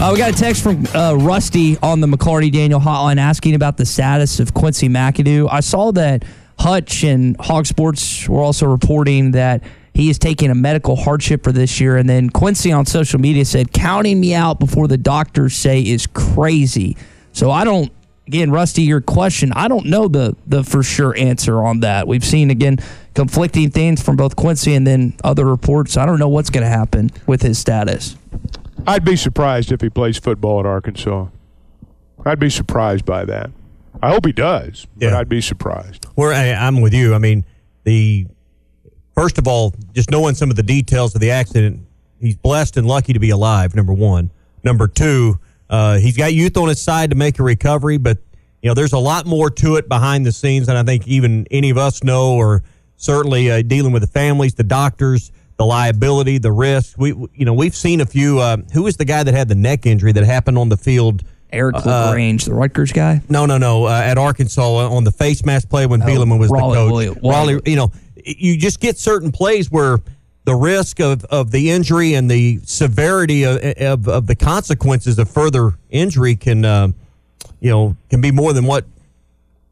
D: Uh, we got a text from uh, Rusty on the McLarty Daniel hotline asking about the status of Quincy McAdoo. I saw that Hutch and Hog Sports were also reporting that he is taking a medical hardship for this year. And then Quincy on social media said, counting me out before the doctors say is crazy. So I don't, again, Rusty, your question, I don't know the, the for sure answer on that. We've seen, again, conflicting things from both Quincy and then other reports. I don't know what's going to happen with his status.
C: I'd be surprised if he plays football at Arkansas. I'd be surprised by that. I hope he does, but I'd be surprised.
B: Where I, I'm with you. I mean, the first of all, just knowing some of the details of the accident, he's blessed and lucky to be alive. Number one. Number two, uh, he's got youth on his side to make a recovery, but you know, there's a lot more to it behind the scenes than I think even any of us know, or certainly uh, dealing with the families, the doctors, the liability, the risk. We, you know, we've seen a few. Uh, who was the guy that had the neck injury that happened on the field?
D: Eric LeGrand, the Rutgers guy.
B: No, no, no. Uh, at Arkansas on the face mask play when
D: Oh,
B: Bielema was
D: Raleigh
B: the coach.
D: William-
B: Raleigh, you know, you just get certain plays where the risk of, of the injury and the severity of, of, of the consequences of further injury can, uh, you know, can be more than what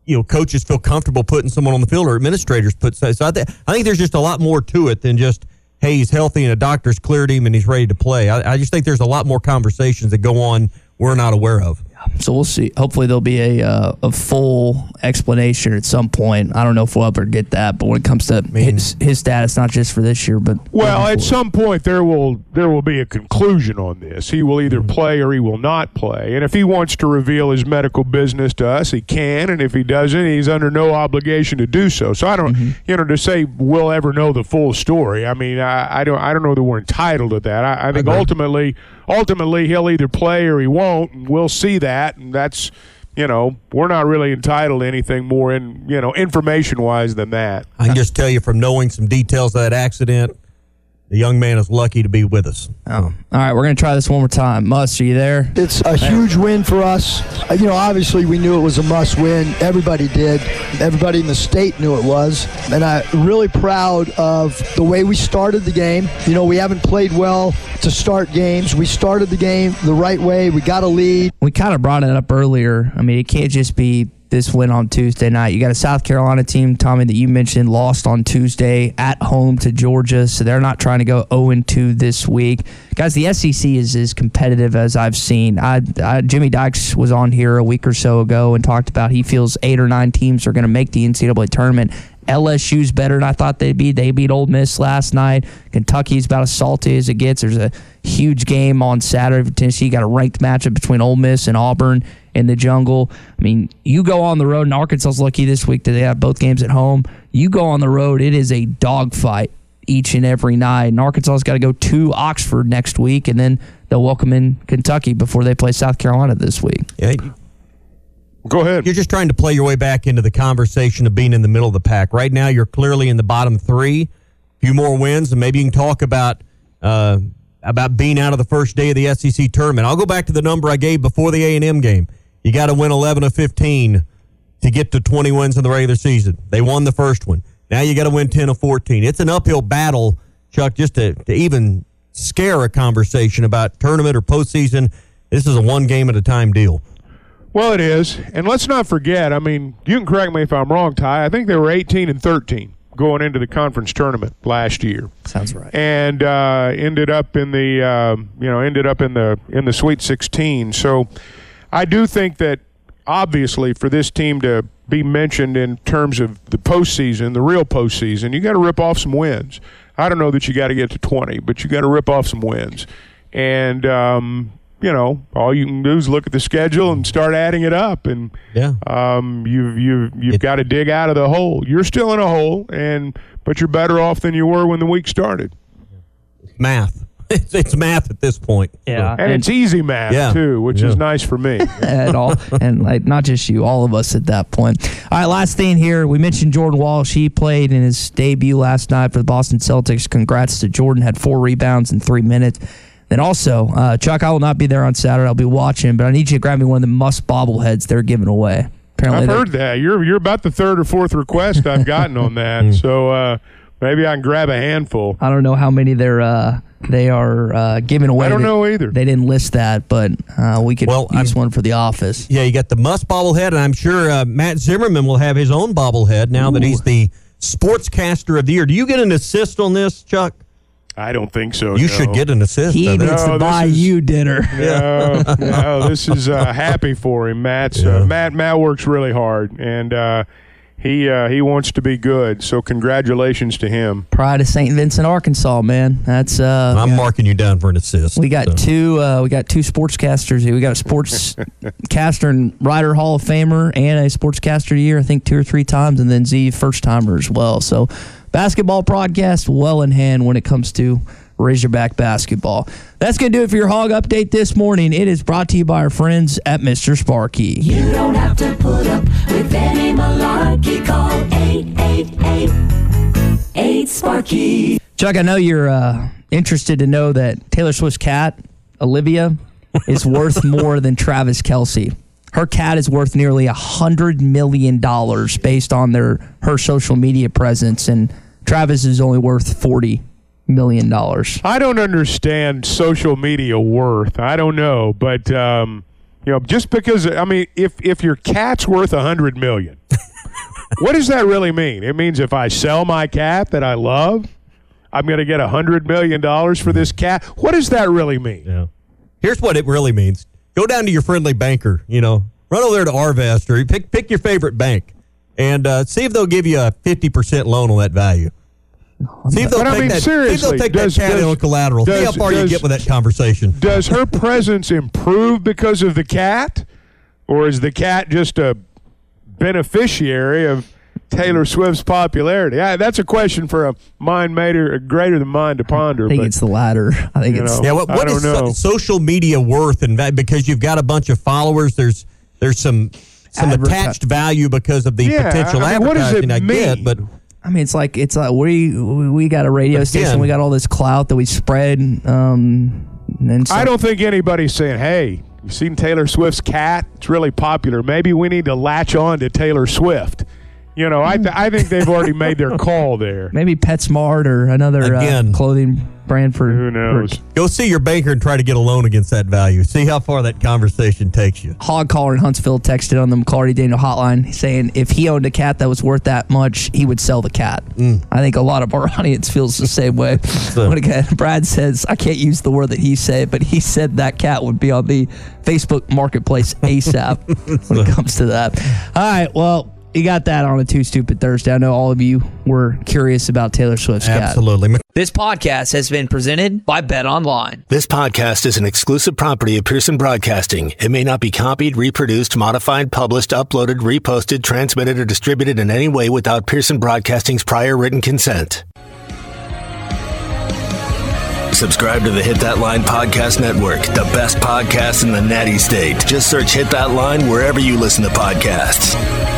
B: you know coaches feel comfortable putting someone on the field or administrators put. So I, th- I think there's just a lot more to it than just hey he's healthy and a doctor's cleared him and he's ready to play. I, I just think there's a lot more conversations that go on we're not aware of.
D: So we'll see. Hopefully there'll be a uh, a full explanation at some point. I don't know if we'll ever get that, but when it comes to his, his status, not just for this year, but
C: Well, at some point there will there will be a conclusion on this. He will either play or he will not play. And if he wants to reveal his medical business to us, he can. And if he doesn't, he's under no obligation to do so. So I don't, you know, to say we'll ever know the full story. I mean, I, I don't I don't know that we're entitled to that. I, I think ultimately ultimately he'll either play or he won't, and we'll see that. And that's you know, we're not really entitled to anything more in you know information wise than that.
B: I can just tell you from knowing some details of that accident, the young man is lucky to be with us.
D: Oh. All right, we're going to try this one more time. Muss, are you there?
E: It's a huge win for us. Uh, You know, obviously we knew it was a must win. Everybody did. Everybody in the state knew it was. And I'm really proud of the way we started the game. You know, we haven't played well to start games. We started the game the right way. We got a lead.
D: We kind of brought it up earlier. I mean, it can't just be this win on Tuesday night. You got a South Carolina team, Tommy, that you mentioned, lost on Tuesday at home to Georgia, so they're not trying to go 0 2 this week. Guys, the SEC is as competitive as I've seen. I, I, Jimmy Dykes was on here a week or so ago and talked about he feels eight or nine teams are going to make the NCAA tournament. LSU's better than I thought they'd be. They beat Ole Miss last night. Kentucky's about as salty as it gets. There's a huge game on Saturday for Tennessee. You got a ranked matchup between Ole Miss and Auburn in the jungle. I mean, you go on the road, and Arkansas's lucky this week that they have both games at home. You go on the road, it is a dogfight each and every night. And Arkansas's got to go to Oxford next week, and then they'll welcome in Kentucky before they play South Carolina this week.
B: Yeah,
C: Go ahead.
B: You're just trying to play your way back into the conversation of being in the middle of the pack. Right now, you're clearly in the bottom three. A few more wins, and maybe you can talk about uh, about being out of the first day of the SEC tournament. I'll go back to the number I gave before the A and M game. You got to win 11 of 15 to get to 20 wins in the regular season. They won the first one. Now you got to win 10 of 14. It's an uphill battle, Chuck, just to, to even scare a conversation about tournament or postseason. This is a one game at a time deal.
C: Well, it is, and let's not forget. I mean, you can correct me if I'm wrong, Ty. I think they were 18 and 13 going into the conference tournament last year,
D: Sounds right.
C: and uh, ended up in the uh, you know ended up in the in the Sweet 16. So, I do think that obviously for this team to be mentioned in terms of the postseason, the real postseason, you got to rip off some wins. I don't know that you got to get to 20, but you got to rip off some wins, and um, you know, all you can do is look at the schedule and start adding it up, and
B: yeah,
C: um, you've you've you've got to dig out of the hole. You're still in a hole, and but you're better off than you were when the week started.
B: Math. It's, it's math at this point.
D: Yeah,
C: And, it's easy math
B: Yeah.
C: too, which
B: Yeah.
C: is nice for me.
D: at all, and like not just you, all of us at that point. All right, last thing here, we mentioned Jordan Walsh. He played in his debut last night for the Boston Celtics. Congrats to Jordan. Had four rebounds in three minutes. Then also, uh, Chuck, I will not be there on Saturday. I'll be watching, but I need you to grab me one of the Muss bobbleheads they're giving away. Apparently,
C: I've heard that. You're you're about the third or fourth request I've gotten on that. So uh, maybe I can grab a handful.
D: I don't know how many they're uh, they are uh, giving away.
C: I don't
D: They-
C: know either.
D: They didn't list that, but uh, we could
B: Well,
D: use one for the office.
B: Yeah, you got the Muss bobblehead, and I'm sure uh, Matt Zimmerman will have his own bobblehead now that he's the sportscaster of the year. Do you get an assist on this, Chuck?
C: I don't think so.
B: You
C: no.
B: should get an assist.
D: He
B: I
D: needs
C: No,
D: to buy
C: is-
D: you dinner.
C: No, no, this is uh, happy for him. Matt's uh, Matt. Matt works really hard, and uh, he uh, he wants to be good. So congratulations to him.
D: Pride of St. Vincent, Arkansas, man. That's uh,
B: I'm marking you down for an assist.
D: We got
B: so.
D: two. Uh, we got two sportscasters here. We got a sportscaster and writer Hall of Famer and a sportscaster of year. I think two or three times, and then Z first timer as well. So, basketball podcast well in hand when it comes to Razorback basketball. That's gonna do it for your Hog update this morning. It is brought to you by our friends at Mr. Sparky.
J: You don't have to put up with any malarkey. Call 888-8
D: Chuck, I know you're uh, interested to know that Taylor Swift's cat, Olivia, is worth more than Travis Kelce. Her cat is worth nearly a hundred million dollars based on their her social media presence, and Travis is only worth forty million dollars.
C: I don't understand social media worth. I don't know, but um, you know, just because I mean, if if your cat's worth a hundred million, what does that really mean? It means if I sell my cat that I love, I'm going to get a hundred million dollars for this cat. What does that really mean?
B: Yeah. Here's what it really means. Go down to your friendly banker, you know, run over there to Arvest or pick pick your favorite bank and uh, see if they'll give you a 50% loan on that value. See if they'll
C: But I
B: take
C: mean,
B: that, see if
C: seriously,
B: they'll take
C: does-
B: that cat
C: does-
B: on collateral. see how
C: does-
B: far you get with that conversation.
C: Does her presence improve because of the cat, or is the cat just a beneficiary of Taylor Swift's popularity? I, that's a question for a mind mater greater than mine to ponder.
D: I think
C: but,
D: it's the latter. I think it's
C: know,
B: Yeah, what,
C: I
B: what
C: don't
B: is so- social media worth and because you've got a bunch of followers? There's there's some some
D: Adverti-
B: attached value because of the
C: Yeah,
B: potential
C: I mean, what does
B: advertising
C: it
B: I get,
C: mean?
B: but
D: I mean, it's like it's like we we got a radio
B: But
D: station.
B: again-
D: We got all this clout that we spread. Um, and so,
C: I don't think anybody's saying, "Hey, you've seen Taylor Swift's cat? It's really popular. Maybe we need to latch on to Taylor Swift." You know, I th- I think they've already made their call there.
D: maybe PetSmart or another uh,
B: Again.
D: clothing brand for
C: Who knows?
D: for
B: go see your banker and try to get a loan against that value. See how far that conversation takes you.
D: hog caller in Huntsville texted on the McLarty Daniel hotline saying if he owned a cat that was worth that much, he would sell the cat. I think a lot of our audience feels the same way. But again, Brad says, I can't use the word that he said, but he said that cat would be on the Facebook marketplace ASAP when it comes to that. All right, well, you got that on a Too Stupid Thursday. I know all of you were curious about Taylor Swift's cat.
B: Absolutely.
H: This podcast has been presented by Bet Online.
F: This podcast is an exclusive property of Pearson Broadcasting. It may not be copied, reproduced, modified, published, uploaded, reposted, transmitted, or distributed in any way without Pearson Broadcasting's prior written consent. Subscribe to the Hit That Line Podcast Network, the best podcast in the natty state. Just search Hit That Line wherever you listen to podcasts.